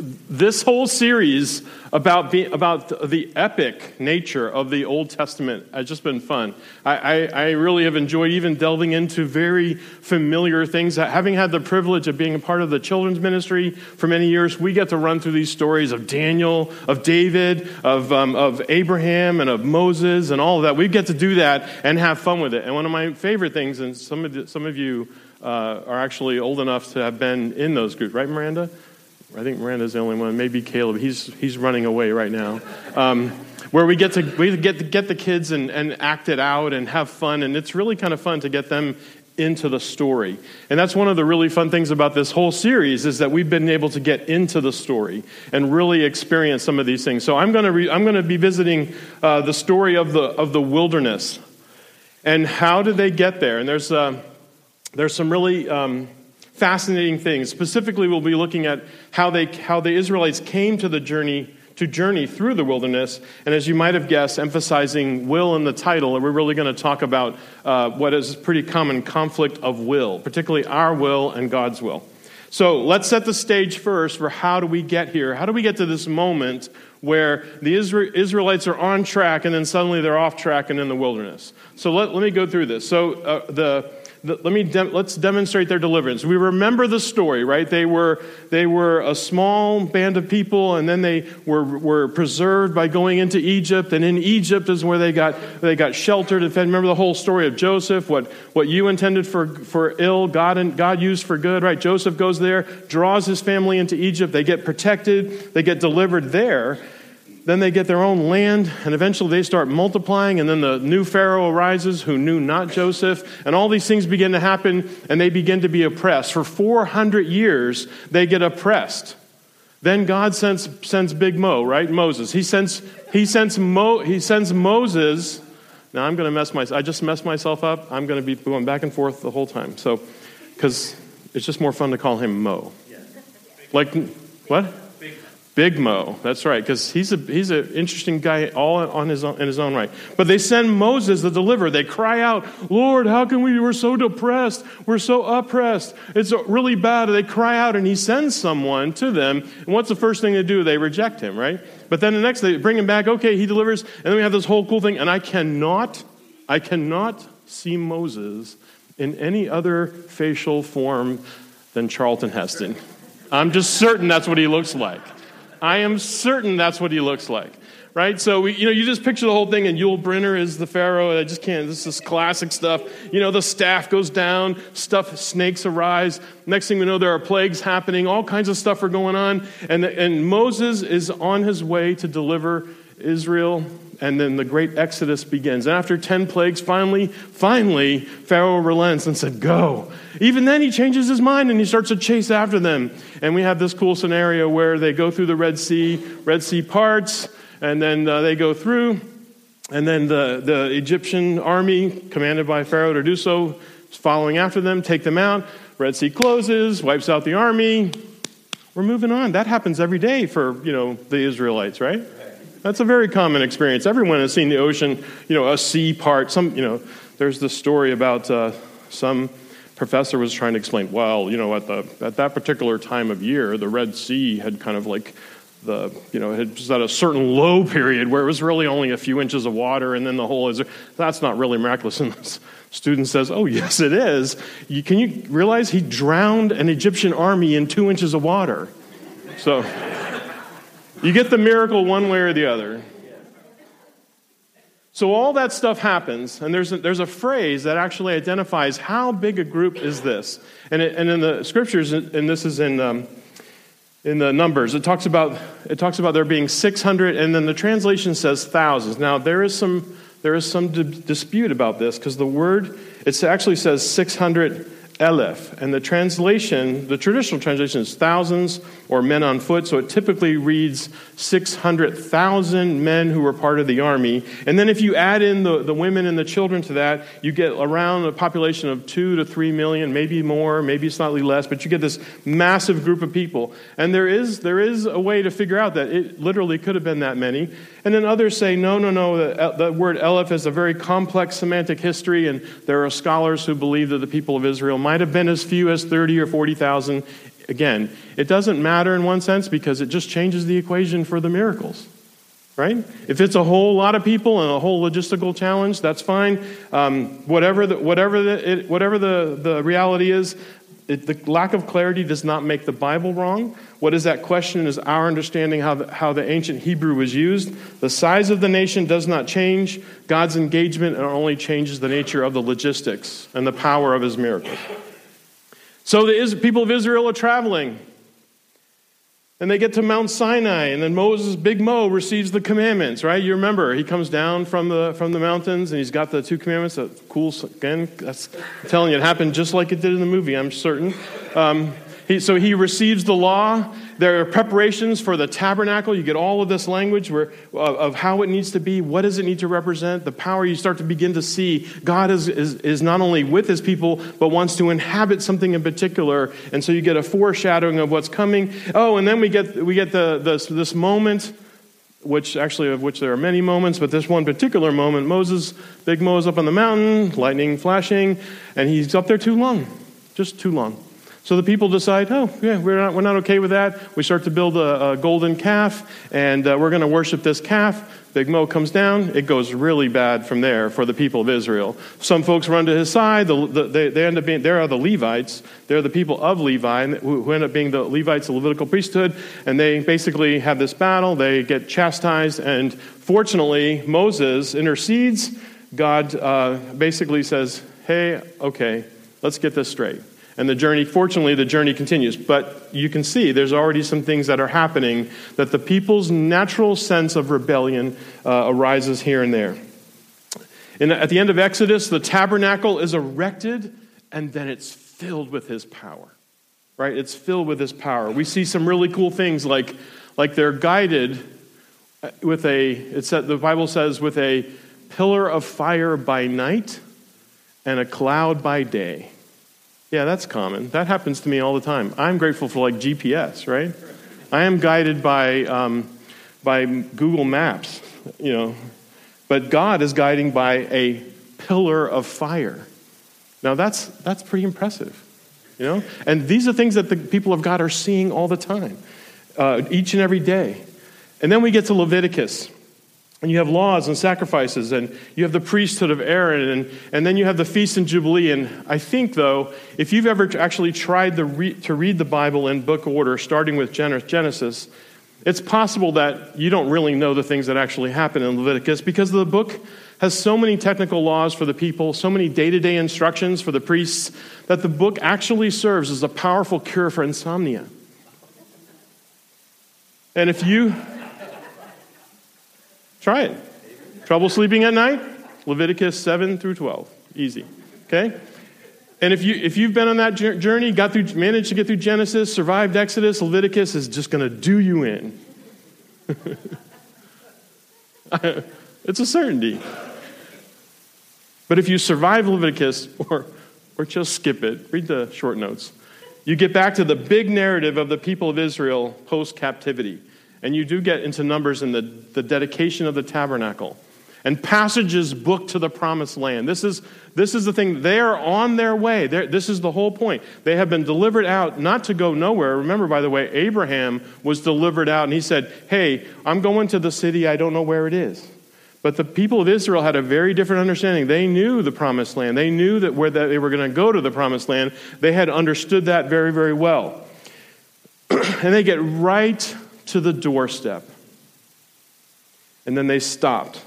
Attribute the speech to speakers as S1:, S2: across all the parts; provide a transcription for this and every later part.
S1: this whole series about, be, about the epic nature of the Old Testament has just been fun. I, I, I, really have enjoyed even delving into very familiar things. Having had the privilege of being a part of the children's ministry for many years, we get to run through these stories of Daniel, of David, of, um, of Abraham, and of Moses, and all of that. We get to do that and have fun with it. And one of my favorite things, and some of, the, some of you uh, are actually old enough to have been in those groups, right, Miranda? I think Miranda's the only one. Maybe Caleb. He's, he's running away right now. Um, where we get to, we get get the kids and, and act it out and have fun. And it's really kind of fun to get them into the story. And that's one of the really fun things about this whole series is that we've been able to get into the story and really experience some of these things. So I'm going to, re- I'm going to be visiting uh, the story of the, of the wilderness. And how did they get there? And there's, uh, there's some really... Um, fascinating things. Specifically, we'll be looking at how, they, how the Israelites came to the journey to journey through the wilderness. And as you might have guessed, emphasizing will in the title, we're really going to talk about uh, what is pretty common conflict of will, particularly our will and God's will. So let's set the stage first for how do we get here? How do we get to this moment where the Israelites are on track and then suddenly they're off track and in the wilderness? So let, let me go through this. So uh, the let me de- let's demonstrate their deliverance. We remember the story, right? They were they were a small band of people, and then they were were preserved by going into Egypt. And in Egypt is where they got they got sheltered and. Remember the whole story of Joseph. What what you intended for for ill, God and God used for good, right? Joseph goes there, draws his family into Egypt. They get protected. They get delivered there. Then they get their own land, and eventually they start multiplying, and then the new Pharaoh arises who knew not Joseph, and all these things begin to happen, and they begin to be oppressed. For 400 years, they get oppressed. Then God sends, sends Big Mo, right? Moses. He sends, he sends, Mo, he sends Moses. Now I'm going to mess my, I just messed myself up. I'm going to be going back and forth the whole time. So, because it's just more fun to call him Mo. Like, what? Big Mo, that's right, because he's a he's an interesting guy all on his own, in his own right. But they send Moses the deliverer. They cry out, "Lord, how can we? We're so depressed. We're so oppressed. It's really bad." They cry out, and he sends someone to them. And what's the first thing they do? They reject him, right? But then the next they bring him back. Okay, he delivers, and then we have this whole cool thing. And I cannot, I cannot see Moses in any other facial form than Charlton Heston. I'm just certain that's what he looks like. I am certain that's what he looks like. Right? So, we, you know, you just picture the whole thing, and Yul Brynner is the Pharaoh. I just can't. This is classic stuff. You know, the staff goes down, stuff, snakes arise. Next thing we know, there are plagues happening. All kinds of stuff are going on. And, and Moses is on his way to deliver Israel and then the great exodus begins. And after 10 plagues, finally, finally, Pharaoh relents and said, Go. Even then, he changes his mind and he starts to chase after them. And we have this cool scenario where they go through the Red Sea, Red Sea parts, and then uh, they go through. And then the, the Egyptian army, commanded by Pharaoh to do so, is following after them, take them out. Red Sea closes, wipes out the army. We're moving on. That happens every day for, you know, the Israelites, right? That's a very common experience. Everyone has seen the ocean, you know, a sea part. Some, you know, there's the story about uh, some professor was trying to explain, well, you know, at, the, at that particular time of year, the Red Sea had kind of like the, you know, it was at a certain low period where it was really only a few inches of water and then the whole is, that's not really miraculous. And the student says, oh, yes, it is. You, can you realize he drowned an Egyptian army in two inches of water? So. You get the miracle one way or the other. So all that stuff happens, and there's a, there's a phrase that actually identifies how big a group is this. And, it, and in the scriptures, and this is in, um, in the Numbers, it talks, about, it talks about there being 600, and then the translation says thousands. Now, there is some, there is some dispute about this because the word, it actually says 600 Eleph. And the translation, the traditional translation is thousands or men on foot, so it typically reads 600,000 men who were part of the army. And then if you add in the, the women and the children to that, you get around a population of two to three million, maybe more, maybe slightly less, but you get this massive group of people. And there is, there is a way to figure out that it literally could have been that many. And then others say, no, no, no, the, uh, the word Eleph has a very complex semantic history, and there are scholars who believe that the people of Israel might have been as few as 30 or 40,000 again, it doesn't matter in one sense because it just changes the equation for the miracles. Right? If it's a whole lot of people and a whole logistical challenge, that's fine. Um, whatever the, whatever the, it, whatever the, the reality is, it, the lack of clarity does not make the Bible wrong. What is that question is our understanding how the, how the ancient Hebrew was used. The size of the nation does not change. God's engagement only changes the nature of the logistics and the power of his miracles. So the people of Israel are traveling. And they get to Mount Sinai, and then Moses, Big Mo, receives the commandments, right? You remember, he comes down from the, from the mountains, and he's got the two commandments. That cool, again, that's, I'm telling you, it happened just like it did in the movie, I'm certain. Um, he, so he receives the law. There are preparations for the tabernacle. You get all of this language where, of how it needs to be. What does it need to represent? The power you start to begin to see. God is, is, is not only with his people, but wants to inhabit something in particular. And so you get a foreshadowing of what's coming. Oh, and then we get, we get the, this, this moment which actually of which there are many moments, but this one particular moment, Moses, Big Moses up on the mountain, lightning flashing, and he's up there too long, just too long. So the people decide, oh, yeah, we're not, we're not okay with that. We start to build a, a golden calf, and uh, we're going to worship this calf. Big Mo comes down. It goes really bad from there for the people of Israel. Some folks run to his side. The, the, they, they, end up being, there are the Levites. They're the people of Levi who, who end up being the Levites, the Levitical priesthood. And they basically have this battle. They get chastised. And fortunately, Moses intercedes. God uh, basically says, hey, okay, let's get this straight. And the journey, fortunately, the journey continues. But you can see there's already some things that are happening that the people's natural sense of rebellion uh, arises here and there. And at the end of Exodus, the tabernacle is erected and then it's filled with his power. Right? It's filled with his power. We see some really cool things like, like they're guided with a, it's the Bible says, with a pillar of fire by night and a cloud by day. Yeah, that's common. That happens to me all the time. I'm grateful for like GPS, right? I am guided by, um, by Google Maps, you know, but God is guiding by a pillar of fire. Now that's, that's pretty impressive, you know? And these are things that the people of God are seeing all the time, uh, each and every day. And then we get to Leviticus. And you have laws and sacrifices, and you have the priesthood of Aaron, and, and then you have the feast and jubilee. And I think, though, if you've ever actually tried re- to read the Bible in book order, starting with Genesis, it's possible that you don't really know the things that actually happen in Leviticus because the book has so many technical laws for the people, so many day to day instructions for the priests, that the book actually serves as a powerful cure for insomnia. And if you Try it. Trouble sleeping at night? Leviticus 7 through 12. Easy. Okay? And if, you, if you've been on that journey, got through, managed to get through Genesis, survived Exodus, Leviticus is just going to do you in. it's a certainty. But if you survive Leviticus, or, or just skip it, read the short notes, you get back to the big narrative of the people of Israel post captivity. And you do get into numbers in the, the dedication of the tabernacle and passages booked to the promised land. This is, this is the thing. They are on their way. They're, this is the whole point. They have been delivered out not to go nowhere. Remember, by the way, Abraham was delivered out and he said, Hey, I'm going to the city. I don't know where it is. But the people of Israel had a very different understanding. They knew the promised land. They knew that where they were going to go to the promised land. They had understood that very, very well. and they get right to the doorstep. And then they stopped.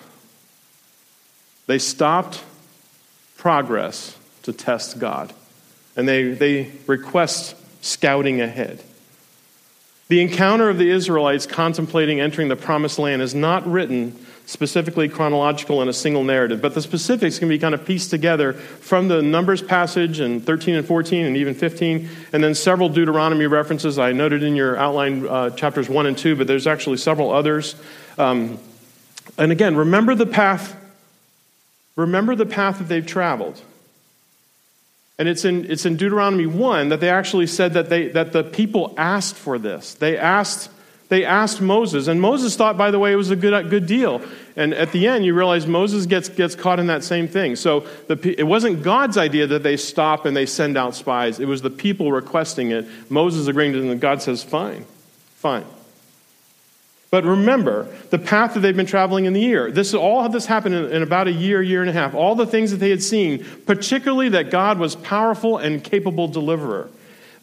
S1: They stopped progress to test God. And they, they request scouting ahead. The encounter of the Israelites contemplating entering the promised land is not written specifically chronological in a single narrative, but the specifics can be kind of pieced together from the Numbers passage and 13 and 14 and even 15, and then several Deuteronomy references. I noted in your outline uh, chapters 1 and 2, but there's actually several others. Um, and again, remember the path. Remember the path that they've traveled. And it's in, it's in Deuteronomy 1 that they actually said that, they, that the people asked for this. They asked they asked Moses, and Moses thought, by the way, it was a good, uh, good deal. And at the end, you realize Moses gets, gets caught in that same thing. So the, it wasn't God's idea that they stop and they send out spies, it was the people requesting it. Moses agreeing to it, and God says, fine, fine. But remember the path that they've been traveling in the year. This all this happened in, in, about a year, year and a half. All the things that they had seen, particularly that God was powerful and capable deliverer.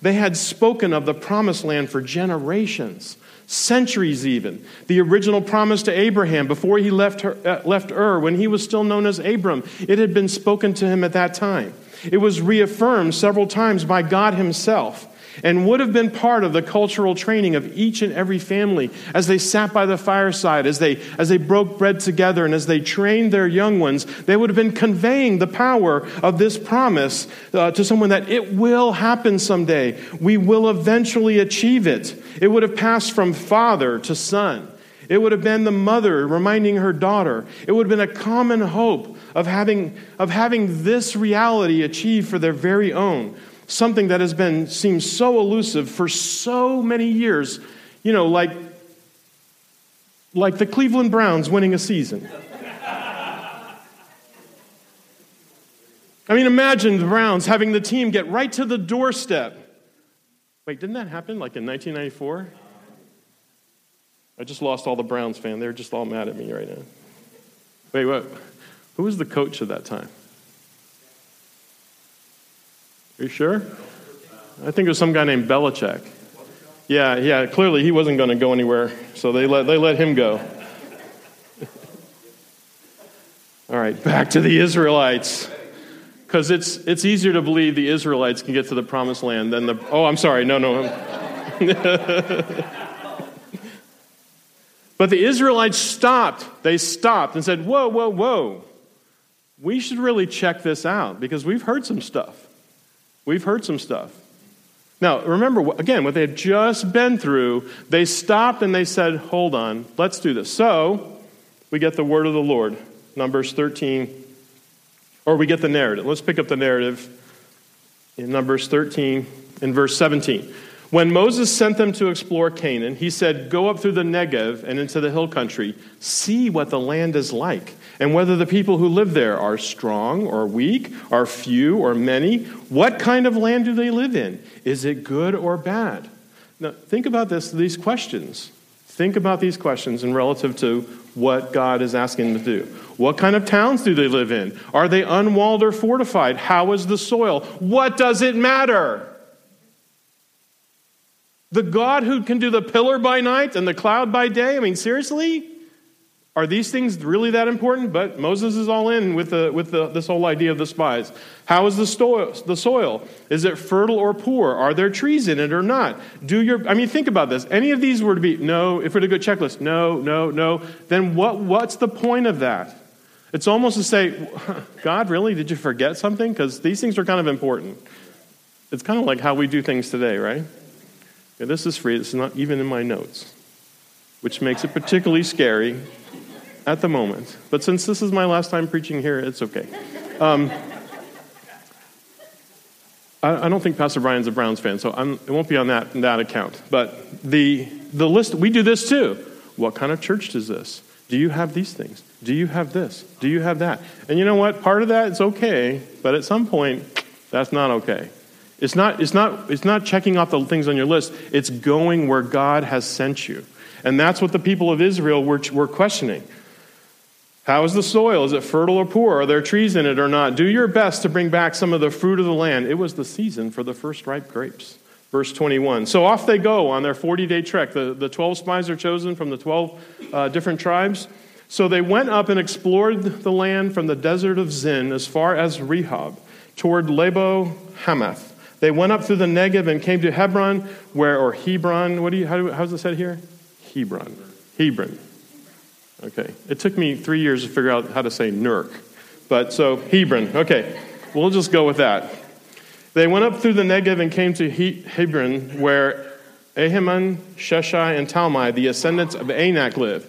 S1: They had spoken of the promised land for generations, centuries even. The original promise to Abraham before he left, her, uh, left Ur, when he was still known as Abram, it had been spoken to him at that time. It was reaffirmed several times by God himself and would have been part of the cultural training of each and every family as they sat by the fireside, as they, as they broke bread together, and as they trained their young ones. They would have been conveying the power of this promise uh, to someone that it will happen someday. We will eventually achieve it. It would have passed from father to son. It would have been the mother reminding her daughter. It would have been a common hope of having, of having this reality achieved for their very own something that has been seems so elusive for so many years, you know, like like the Cleveland Browns winning a season. I mean, imagine the Browns having the team get right to the doorstep. Wait, didn't that happen like in 1994? I just lost all the Browns fan. They're just all mad at me right now. Wait, what? Who was the coach at that time? Are you sure? I think it was some guy named Belichick. Yeah, yeah, clearly he wasn't going to go anywhere, so they let, they let him go. All right, back to the Israelites. Because it's, it's easier to believe the Israelites can get to the promised land than the. Oh, I'm sorry, no, no. but the Israelites stopped. They stopped and said, Whoa, whoa, whoa. We should really check this out because we've heard some stuff. We've heard some stuff. Now, remember, again, what they had just been through, they stopped and they said, Hold on, let's do this. So, we get the word of the Lord, Numbers 13, or we get the narrative. Let's pick up the narrative in Numbers 13 in verse 17. When Moses sent them to explore Canaan, he said, Go up through the Negev and into the hill country, see what the land is like, and whether the people who live there are strong or weak, are few or many. What kind of land do they live in? Is it good or bad? Now, think about this, these questions. Think about these questions in relative to what God is asking them to do. What kind of towns do they live in? Are they unwalled or fortified? How is the soil? What does it matter? The God who can do the pillar by night and the cloud by day? I mean, seriously? Are these things really that important? But Moses is all in with, the, with the, this whole idea of the spies. How is the, sto- the soil? Is it fertile or poor? Are there trees in it or not? Do your, I mean, think about this. Any of these were to be, no, if we're to go checklist, no, no, no, then what, what's the point of that? It's almost to say, God, really? Did you forget something? Because these things are kind of important. It's kind of like how we do things today, right? Yeah, this is free. This is not even in my notes, which makes it particularly scary at the moment. But since this is my last time preaching here, it's okay. Um, I, I, don't think Pastor Brian's a Browns fan, so I'm, it won't be on that, that account. But the, the list, we do this too. What kind of church is this? Do you have these things? Do you have this? Do you have that? And you know what? Part of that is okay, but at some point, that's not okay. It's not, it's, not, it's not checking off the things on your list, it's going where God has sent you. And that's what the people of Israel were, were questioning. How is the soil? Is it fertile or poor? Are there trees in it or not? Do your best to bring back some of the fruit of the land. It was the season for the first ripe grapes. Verse 21. So off they go on their 40 day trek. The, the 12 spies are chosen from the 12 uh, different tribes. So they went up and explored the land from the desert of Zin as far as Rehob, toward Lebo Hamath they went up through the Negev and came to Hebron, where, or Hebron, what do you, how how's it said here? Hebron. Hebron. Okay. It took me three years to figure out how to say Nurk. But so, Hebron. Okay. We'll just go with that. They went up through the Negev and came to he- Hebron, where Ahiman, Sheshai, and Talmai, the descendants of Anak, live.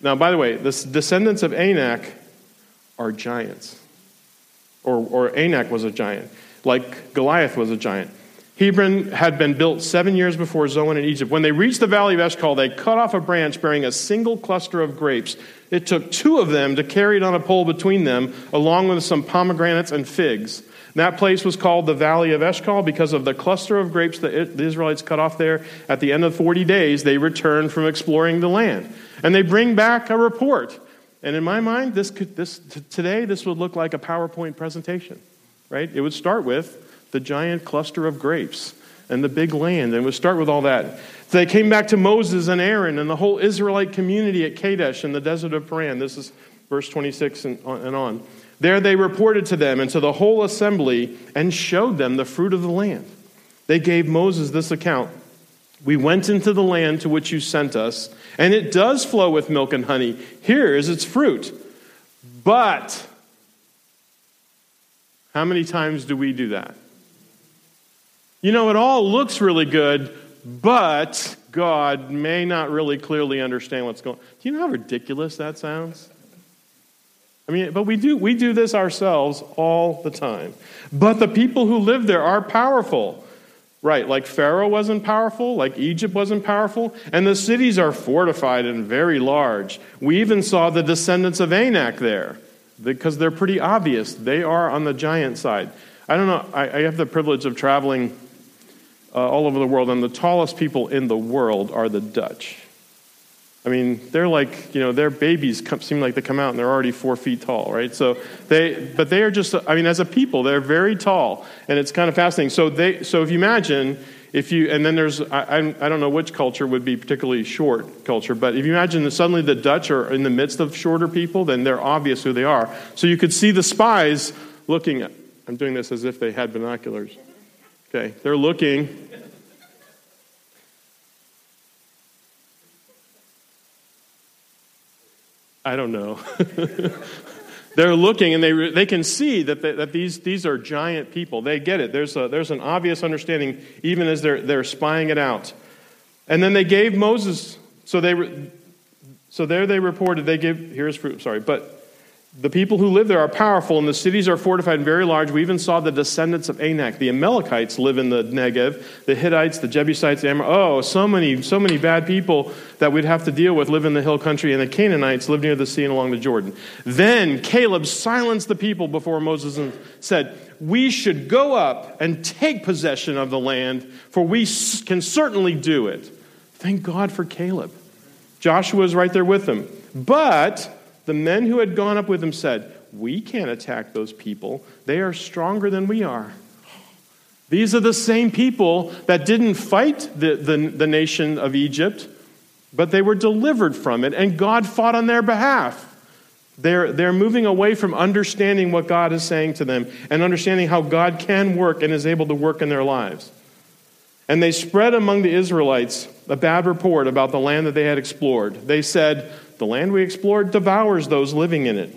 S1: Now, by the way, the descendants of Anak are giants. Or, or Anak was a giant like Goliath was a giant. Hebron had been built seven years before Zoan in Egypt. When they reached the valley of Eshcol, they cut off a branch bearing a single cluster of grapes. It took two of them to carry it on a pole between them, along with some pomegranates and figs. That place was called the Valley of Eshcol because of the cluster of grapes that the Israelites cut off there. At the end of 40 days, they returned from exploring the land. And they bring back a report. And in my mind, this could, this, t- today, this would look like a PowerPoint presentation, right? It would start with the giant cluster of grapes and the big land, and would start with all that. They came back to Moses and Aaron and the whole Israelite community at Kadesh in the desert of Paran. This is verse 26 and on. There they reported to them and to the whole assembly and showed them the fruit of the land. They gave Moses this account We went into the land to which you sent us, and it does flow with milk and honey. Here is its fruit. But, how many times do we do that? You know, it all looks really good, but God may not really clearly understand what's going on. Do you know how ridiculous that sounds? I mean, but we do, we do this ourselves all the time. But the people who live there are powerful. Right, like Pharaoh wasn't powerful, like Egypt wasn't powerful, and the cities are fortified and very large. We even saw the descendants of Anak there because they're pretty obvious. They are on the giant side. I don't know, I, I have the privilege of traveling uh, all over the world, and the tallest people in the world are the Dutch. I mean, they're like, you know, their babies come, seem like they come out and they're already four feet tall, right? So they, but they are just, I mean, as a people, they're very tall, and it's kind of fascinating. So they, so if you imagine, if you, and then there's, I, I don't know which culture would be particularly short culture, but if you imagine that suddenly the Dutch are in the midst of shorter people, then they're obvious who they are. So you could see the spies looking at, I'm doing this as if they had binoculars. Okay, they're looking I don't know. They're looking and they, they can see that, they, that these, these are giant people. They get it. There's, a, there's an obvious understanding even as they're, they're spying it out. And then they gave Moses, so, they, so there they reported, they give, here's fruit, sorry, but the people who live there are powerful, and the cities are fortified and very large. We even saw the descendants of Anak. The Amalekites live in the Negev. The Hittites, the Jebusites, the Amor- oh, so many, so many bad people that we'd have to deal with live in the hill country. And the Canaanites live near the sea and along the Jordan. Then Caleb silenced the people before Moses and said, "We should go up and take possession of the land, for we can certainly do it." Thank God for Caleb. Joshua is right there with him, but the men who had gone up with him said, We can't attack those people. They are stronger than we are. These are the same people that didn't fight the, the, the, nation of Egypt, but they were delivered from it, and God fought on their behalf. They're, they're moving away from understanding what God is saying to them and understanding how God can work and is able to work in their lives. And they spread among the Israelites a bad report about the land that they had explored. They said, the land we explored devours those living in it.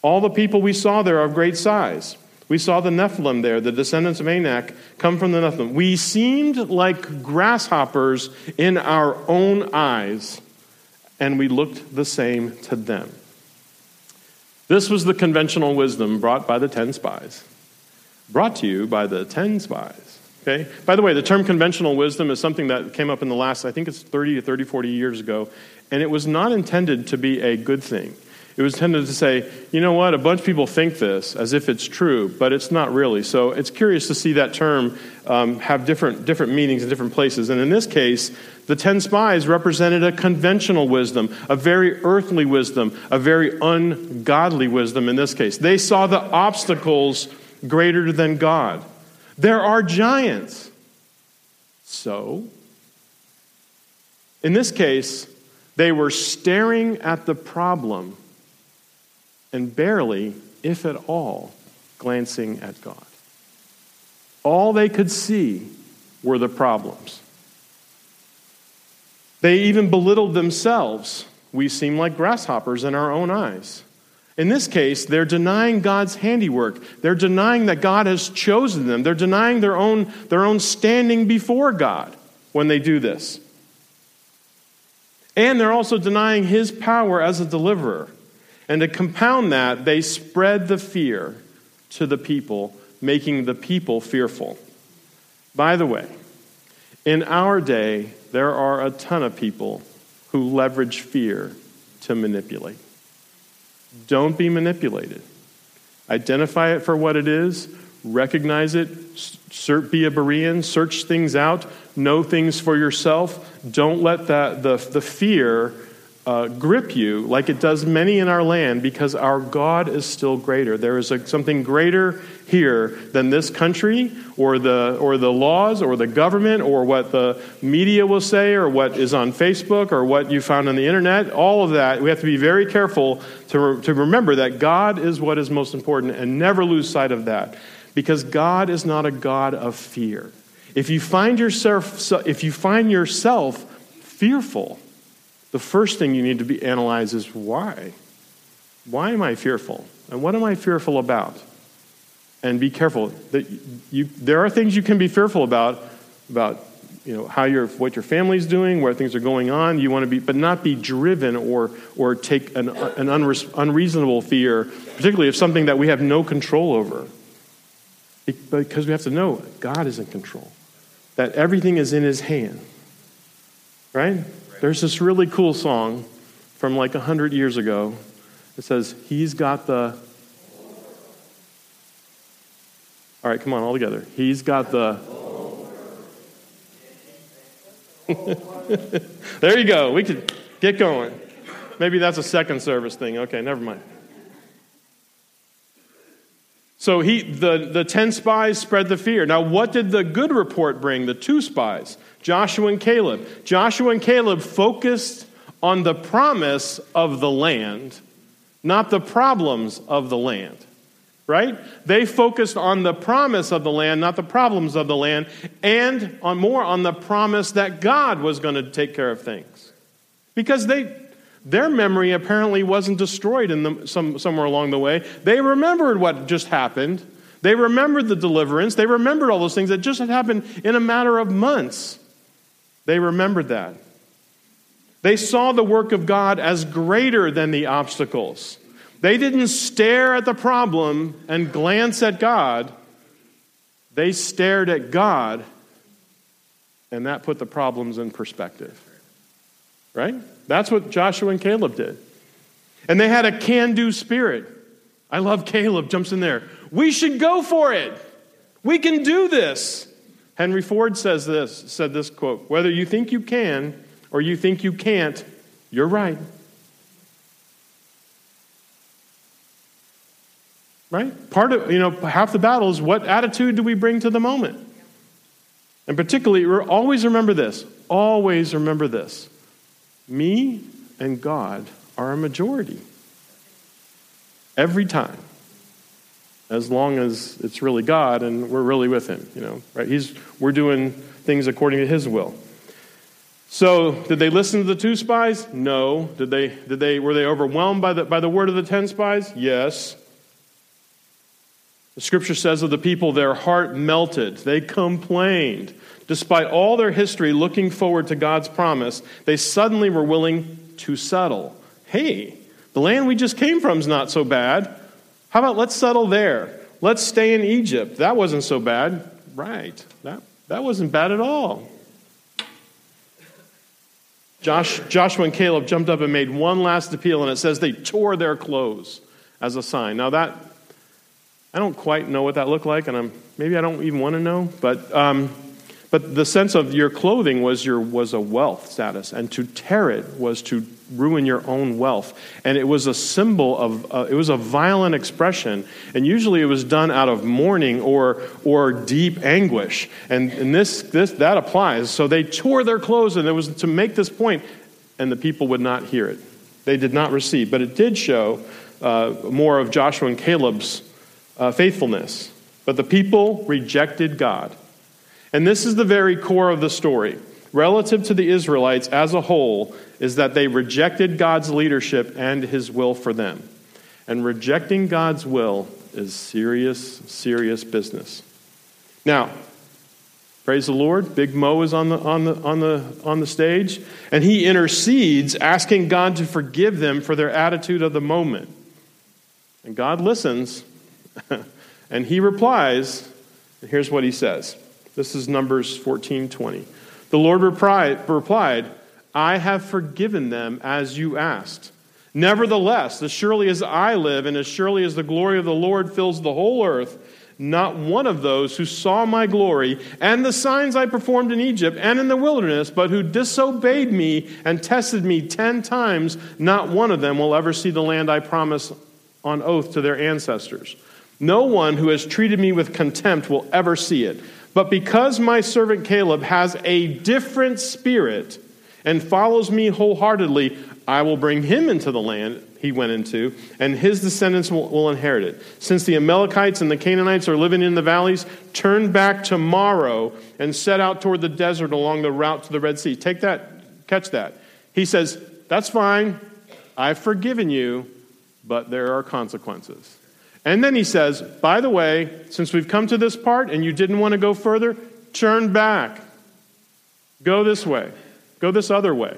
S1: All the people we saw there are of great size. We saw the Nephilim there, the descendants of Anak, come from the Nephilim. We seemed like grasshoppers in our own eyes, and we looked the same to them. This was the conventional wisdom brought by the ten spies. Brought to you by the ten spies. Okay? By the way, the term conventional wisdom is something that came up in the last, I think it's 30 to 30, 40 years ago. And it was not intended to be a good thing. It was intended to say, you know what, a bunch of people think this as if it's true, but it's not really. So it's curious to see that term um, have different, different meanings in different places. And in this case, the ten spies represented a conventional wisdom, a very earthly wisdom, a very ungodly wisdom in this case. They saw the obstacles greater than God. There are giants. So, in this case, they were staring at the problem and barely, if at all, glancing at God. All they could see were the problems. They even belittled themselves. We seem like grasshoppers in our own eyes. In this case, they're denying God's handiwork. They're denying that God has chosen them. They're denying their own, their own standing before God when they do this. And they're also denying his power as a deliverer. And to compound that, they spread the fear to the people, making the people fearful. By the way, in our day, there are a ton of people who leverage fear to manipulate. Don't be manipulated. Identify it for what it is, recognize it, be a Berean, search things out, know things for yourself. Don't let that, the, the fear uh, grip you like it does many in our land because our God is still greater. There is a, something greater here than this country or the, or the laws or the government or what the media will say or what is on Facebook or what you found on the internet. All of that, we have to be very careful to, re- to remember that God is what is most important and never lose sight of that because God is not a God of fear. If you find yourself, if you find yourself fearful, the first thing you need to be analyze is why. Why am I fearful? And what am I fearful about? And be careful that you, there are things you can be fearful about, about you know how your what your family's doing, where things are going on. You want to be, but not be driven or or take an, an unreasonable fear, particularly if something that we have no control over. Because we have to know God is in control, that everything is in His hand, right? There's this really cool song from like 100 years ago. It says, He's got the. All right, come on, all together. He's got the. there you go. We could get going. Maybe that's a second service thing. Okay, never mind. So he, the, the 10 spies spread the fear. Now, what did the good report bring? The two spies. Joshua and Caleb. Joshua and Caleb focused on the promise of the land, not the problems of the land. Right? They focused on the promise of the land, not the problems of the land, and on more on the promise that God was going to take care of things. Because they their memory apparently wasn't destroyed in the, some, somewhere along the way. They remembered what just happened. They remembered the deliverance. They remembered all those things that just had happened in a matter of months. They remembered that. They saw the work of God as greater than the obstacles. They didn't stare at the problem and glance at God. They stared at God, and that put the problems in perspective. Right? That's what Joshua and Caleb did. And they had a can do spirit. I love Caleb, jumps in there. We should go for it. We can do this. Henry Ford says this, said this quote, whether you think you can or you think you can't, you're right. Right? Part of, you know, half the battle is what attitude do we bring to the moment? And particularly, always remember this. Always remember this. Me and God are a majority. Every time as long as it's really God and we're really with Him, you know, right? He's, we're doing things according to His will. So, did they listen to the two spies? No. Did they, did they, were they overwhelmed by the, by the word of the ten spies? Yes. The scripture says of the people, their heart melted. They complained. Despite all their history looking forward to God's promise, they suddenly were willing to settle. Hey, the land we just came from is not so bad. How about let's settle there? Let's stay in Egypt. That wasn't so bad. Right. That, that wasn't bad at all. Josh, Joshua and Caleb jumped up and made one last appeal, and it says they tore their clothes as a sign. Now, that, I don't quite know what that looked like, and I'm, maybe I don't even want to know, but um, but the sense of your clothing was, your, was a wealth status, and to tear it was to ruin your own wealth. And it was a symbol of, uh, it was a violent expression. And usually it was done out of mourning or, or deep anguish. And, and this, this, that applies. So they tore their clothes, and it was to make this point, and the people would not hear it. They did not receive. But it did show uh, more of Joshua and Caleb's uh, faithfulness. But the people rejected God. And this is the very core of the story. Relative to the Israelites as a whole, is that they rejected God's leadership and his will for them. And rejecting God's will is serious, serious business. Now, praise the Lord. Big Mo is on the, on the, on the, on the stage, and he intercedes, asking God to forgive them for their attitude of the moment. And God listens, and he replies, and here's what he says This is Numbers 14 20. The Lord replied, I have forgiven them as you asked. Nevertheless, as surely as I live, and as surely as the glory of the Lord fills the whole earth, not one of those who saw my glory and the signs I performed in Egypt and in the wilderness, but who disobeyed me and tested me ten times, not one of them will ever see the land I promised on oath to their ancestors. No one who has treated me with contempt will ever see it. But because my servant Caleb has a different spirit and follows me wholeheartedly, I will bring him into the land he went into, and his descendants will, will, inherit it. Since the Amalekites and the Canaanites are living in the valleys, turn back tomorrow and set out toward the desert along the route to the Red Sea. Take that, catch that. He says, That's fine. I've forgiven you, but there are consequences. And then he says, By the way, since we've come to this part and you didn't want to go further, turn back. Go this way. Go this other way.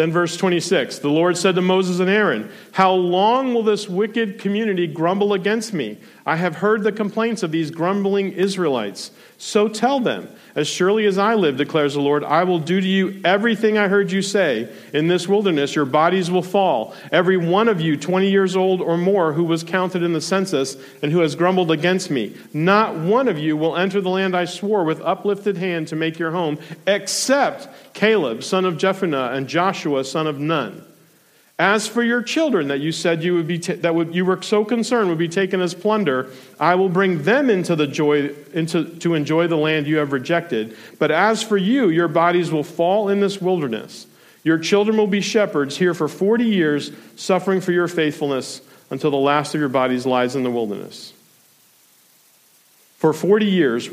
S1: Then, verse 26 The Lord said to Moses and Aaron, How long will this wicked community grumble against me? I have heard the complaints of these grumbling Israelites. So tell them, As surely as I live, declares the Lord, I will do to you everything I heard you say. In this wilderness, your bodies will fall. Every one of you, 20 years old or more, who was counted in the census and who has grumbled against me. Not one of you will enter the land I swore with uplifted hand to make your home, except Caleb, son of Jephunneh, and Joshua, son of Nun. As for your children that you said you would be that would, you were so concerned would be taken as plunder, I will bring them into the joy into to enjoy the land you have rejected. But as for you, your bodies will fall in this wilderness. Your children will be shepherds here for 40 years, suffering for your faithfulness until the last of your bodies lies in the wilderness. For 40 years,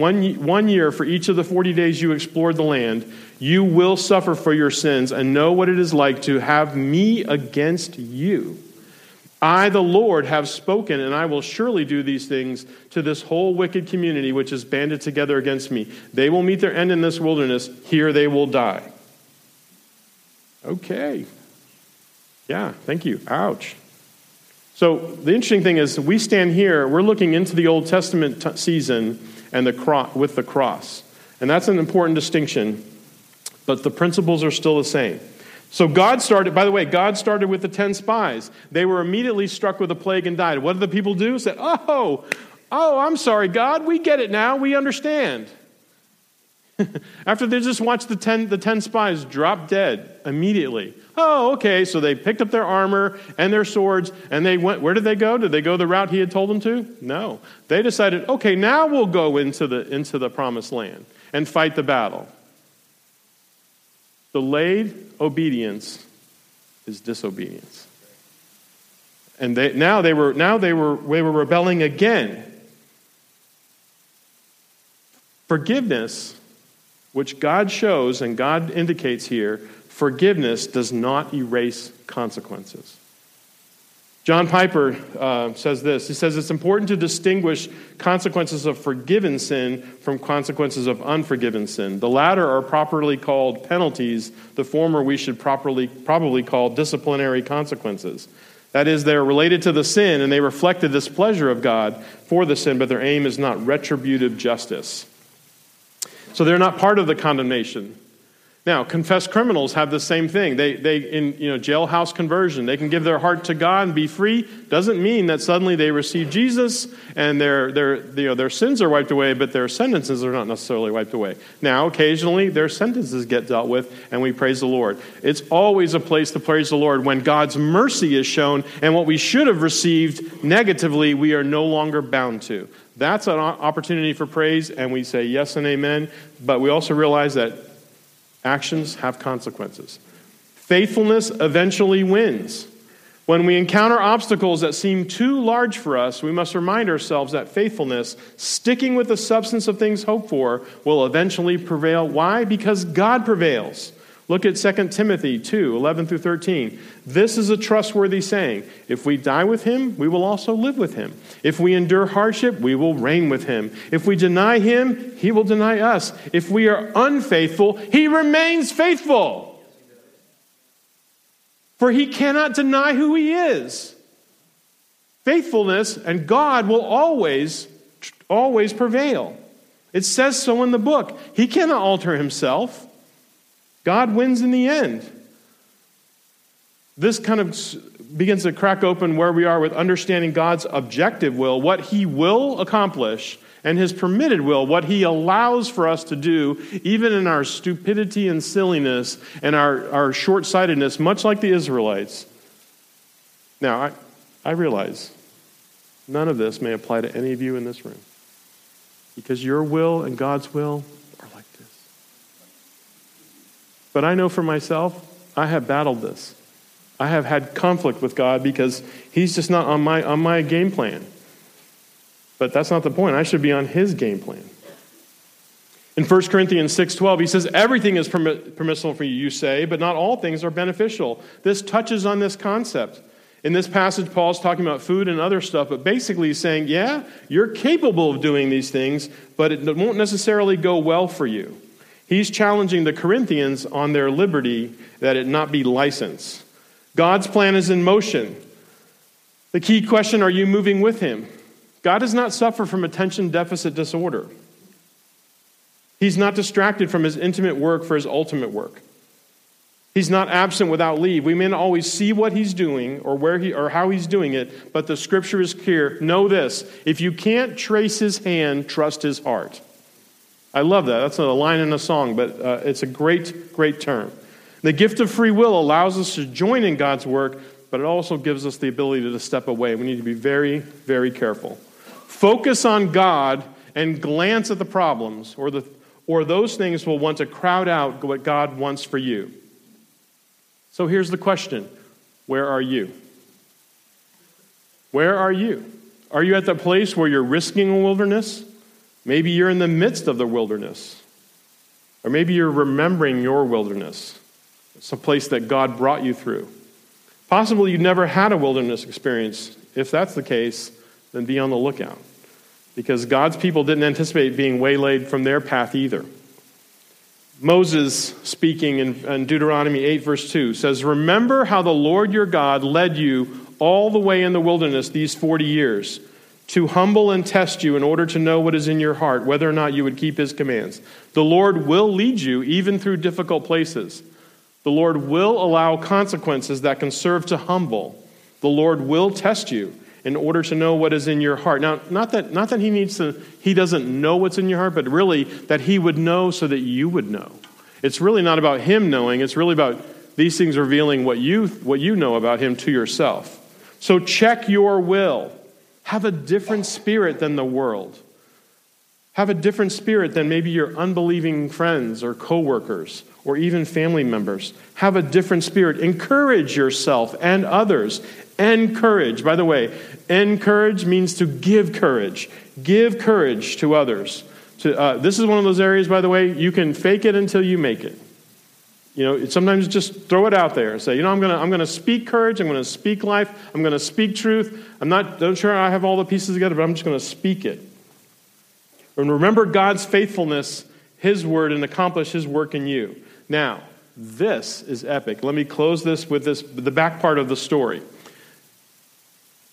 S1: one, one year for each of the 40 days you explored the land, you will suffer for your sins and know what it is like to have me against you. I, the Lord, have spoken, and I will surely do these things to this whole wicked community which is banded together against me. They will meet their end in this wilderness. Here they will die. Okay. Yeah, thank you. Ouch. So the interesting thing is, we stand here, we're looking into the Old Testament t- season and the cro- with the cross. And that's an important distinction, but the principles are still the same. So God started, by the way, God started with the 10 spies. They were immediately struck with a plague and died. What did the people do? Said, Oh, oh, I'm sorry, God, we get it now, we understand. After they just watched the 10, the 10 spies drop dead immediately. Oh, okay. So they picked up their armor and their swords and they went. Where did they go? Did they go the route he had told them to? No. They decided, okay, now we'll go into the, into the promised land and fight the battle. Delayed obedience is disobedience. And they, now, they were, now they, were, they were rebelling again. Forgiveness, which God shows and God indicates here, forgiveness does not erase consequences. John Piper uh, says this. He says it's important to distinguish consequences of forgiven sin from consequences of unforgiven sin. The latter are properly called penalties, the former we should properly, probably call disciplinary consequences. That is, they're related to the sin and they reflect the displeasure of God for the sin, but their aim is not retributive justice. So they're not part of the condemnation. Now, confessed criminals have the same thing. They, they in you know, jailhouse conversion, they can give their heart to God and be free. Doesn't mean that suddenly they receive Jesus and their, their, you know, their sins are wiped away, but their sentences are not necessarily wiped away. Now, occasionally, their sentences get dealt with, and we praise the Lord. It's always a place to praise the Lord when God's mercy is shown, and what we should have received negatively, we are no longer bound to. That's an opportunity for praise, and we say yes and amen, but we also realize that Actions have consequences. Faithfulness eventually wins. When we encounter obstacles that seem too large for us, we must remind ourselves that faithfulness, sticking with the substance of things hoped for, will eventually prevail. Why? Because God prevails. Look at 2 Timothy 2 11 through 13. This is a trustworthy saying. If we die with him, we will also live with him. If we endure hardship, we will reign with him. If we deny him, he will deny us. If we are unfaithful, he remains faithful. For he cannot deny who he is. Faithfulness and God will always always prevail. It says so in the book. He cannot alter himself. God wins in the end. This kind of begins to crack open where we are with understanding God's objective will, what He will accomplish, and His permitted will, what He allows for us to do, even in our stupidity and silliness and our, our short sightedness, much like the Israelites. Now, I, I realize none of this may apply to any of you in this room because your will and God's will. But I know for myself, I have battled this. I have had conflict with God because He's just not on my, on my game plan. But that's not the point. I should be on His game plan. In 1 Corinthians 6:12 he says everything is permissible for you you say but not all things are beneficial. This touches on this concept. In this passage Paul's talking about food and other stuff but basically he's saying yeah you're capable of doing these things but it won't necessarily go well for you. He's challenging the Corinthians on their liberty that it not be license. God's plan is in motion. The key question are you moving with Him? God does not suffer from attention deficit disorder. He's not distracted from His intimate work for His ultimate work. He's not absent without leave. We may not always see what he's doing or where he or how he's doing it, but the scripture is clear. Know this: if you can't trace his hand, trust his heart. I love that. That's not a line in a song, but uh, it's a great, great term. The gift of free will allows us to join in God's work, but it also gives us the ability to step away. We need to be very, very careful. Focus on God and glance at the problems, or, the, or those things will want to crowd out what God wants for you. So here's the question Where are you? Where are you? Are you at the place where you're risking a wilderness? Maybe you're in the midst of the wilderness. Or maybe you're remembering your wilderness. It's a place that God brought you through. Possibly you never had a wilderness experience. If that's the case, then be on the lookout. Because God's people didn't anticipate being waylaid from their path either. Moses, speaking in, in, Deuteronomy 8, verse 2, says, Remember how the Lord your God led you all the way in the wilderness these 40 years to humble and test you in order to know what is in your heart, whether or not you would keep his commands. The Lord will lead you even through difficult places. The Lord will allow consequences that can serve to humble. The Lord will test you in order to know what is in your heart. Now, not that, not that he needs to, he doesn't know what's in your heart, but really that he would know so that you would know. It's really not about him knowing, it's really about these things revealing what you, what you know about him to yourself. So check your will. Have a different spirit than the world. Have a different spirit than maybe your unbelieving friends or coworkers or even family members. Have a different spirit. Encourage yourself and others. Encourage. By the way, encourage means to give courage. Give courage to others. To, uh, this is one of those areas, by the way, you can fake it until you make it. You know, sometimes just throw it out there and say, you know, I'm going to I'm going to speak courage. I'm going to speak life. I'm going to speak truth. I'm not, not sure I have all the pieces together, but I'm just going to speak it. And remember God's faithfulness, His word, and accomplish His work in you. Now, this is epic. Let me close this with this the back part of the story.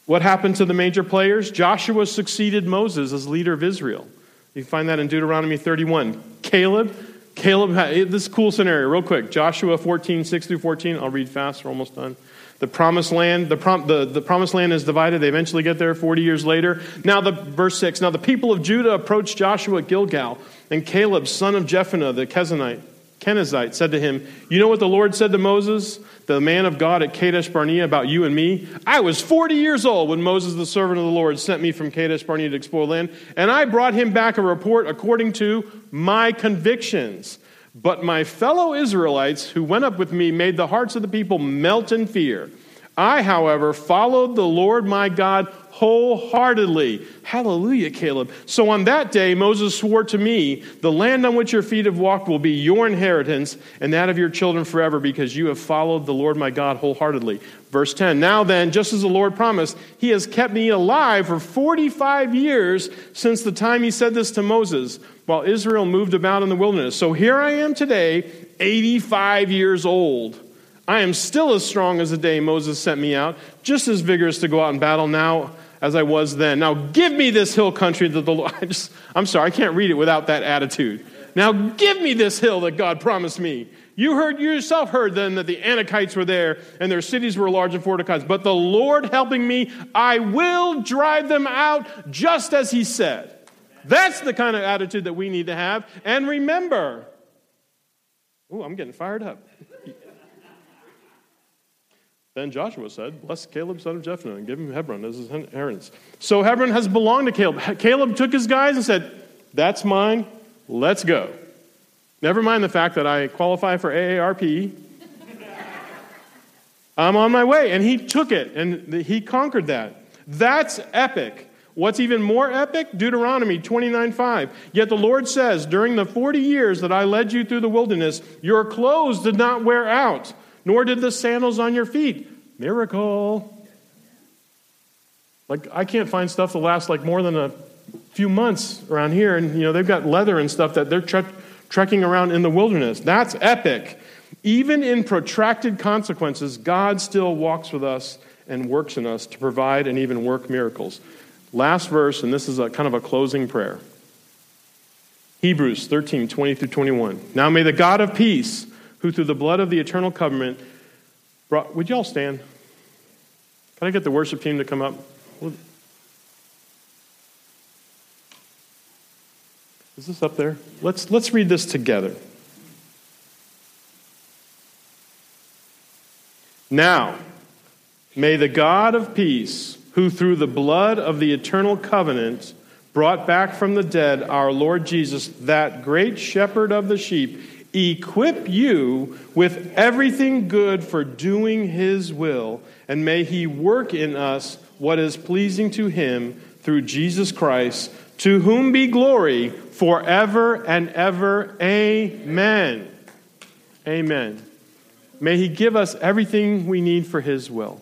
S1: What happened to the major players? Joshua succeeded Moses as leader of Israel. You find that in Deuteronomy 31. Caleb, Caleb, had, eh, this cool scenario, real quick. Joshua 14, 6 through 14. I'll read fast, we're almost done. The promised land, the, prom, the, the promised land is divided. They eventually get there 40 years later. Now, the verse 6. Now the people of Judah approached Joshua at Gilgal, and Caleb, son of Jephunneh, the Kenizzite, Kenizzite, said to him, You know what the Lord said to Moses, the man of God at Kadesh Barnea, about you and me? I was 40 years old when Moses, the servant of the Lord, sent me from Kadesh Barnea to explore land, and I brought him back a report according to my convictions. But my fellow Israelites who went up with me made the hearts of the people melt in fear. I, however, followed the Lord my God wholeheartedly. Hallelujah, Caleb. So on that day, Moses swore to me, The land on which your feet have walked will be your inheritance and that of your children forever, because you have followed the Lord my God wholeheartedly. Verse 10 Now then, just as the Lord promised, he has kept me alive for 45 years since the time he said this to Moses, while Israel moved about in the wilderness. So here I am today, 85 years old. I am still as strong as the day Moses sent me out, just as vigorous to go out and battle now as I was then. Now give me this hill country that the Lord. I just, I'm sorry, I can't read it without that attitude. Now give me this hill that God promised me. You heard you yourself heard then that the Anakites were there and their cities were large and fortified. But the Lord helping me, I will drive them out just as He said. That's the kind of attitude that we need to have. And remember, oh, I'm getting fired up. Then Joshua said, Bless Caleb, son of Jephunneh, and give him Hebron as his inheritance. So Hebron has belonged to Caleb. Caleb took his guys and said, That's mine, let's go. Never mind the fact that I qualify for AARP. I'm on my way. And he took it and he conquered that. That's epic. What's even more epic? Deuteronomy 29 5. Yet the Lord says, During the 40 years that I led you through the wilderness, your clothes did not wear out nor did the sandals on your feet. Miracle. Like, I can't find stuff that lasts like more than a few months around here. And, you know, they've got leather and stuff that they're tre- trekking around in the wilderness. That's epic. Even in protracted consequences, God still walks with us and works in us to provide and even work miracles. Last verse, and this is a kind of a closing prayer. Hebrews 13, 20 through 21. Now may the God of peace, who through the blood of the eternal covenant brought. Would y'all stand? Can I get the worship team to come up? Is this up there? Let's, let's read this together. Now, may the God of peace, who through the blood of the eternal covenant brought back from the dead our Lord Jesus, that great shepherd of the sheep, equip you with everything good for doing his will, and may he work in us what is pleasing to him through Jesus Christ, to whom be glory forever and ever. Amen. Amen. May he give us everything we need for his will.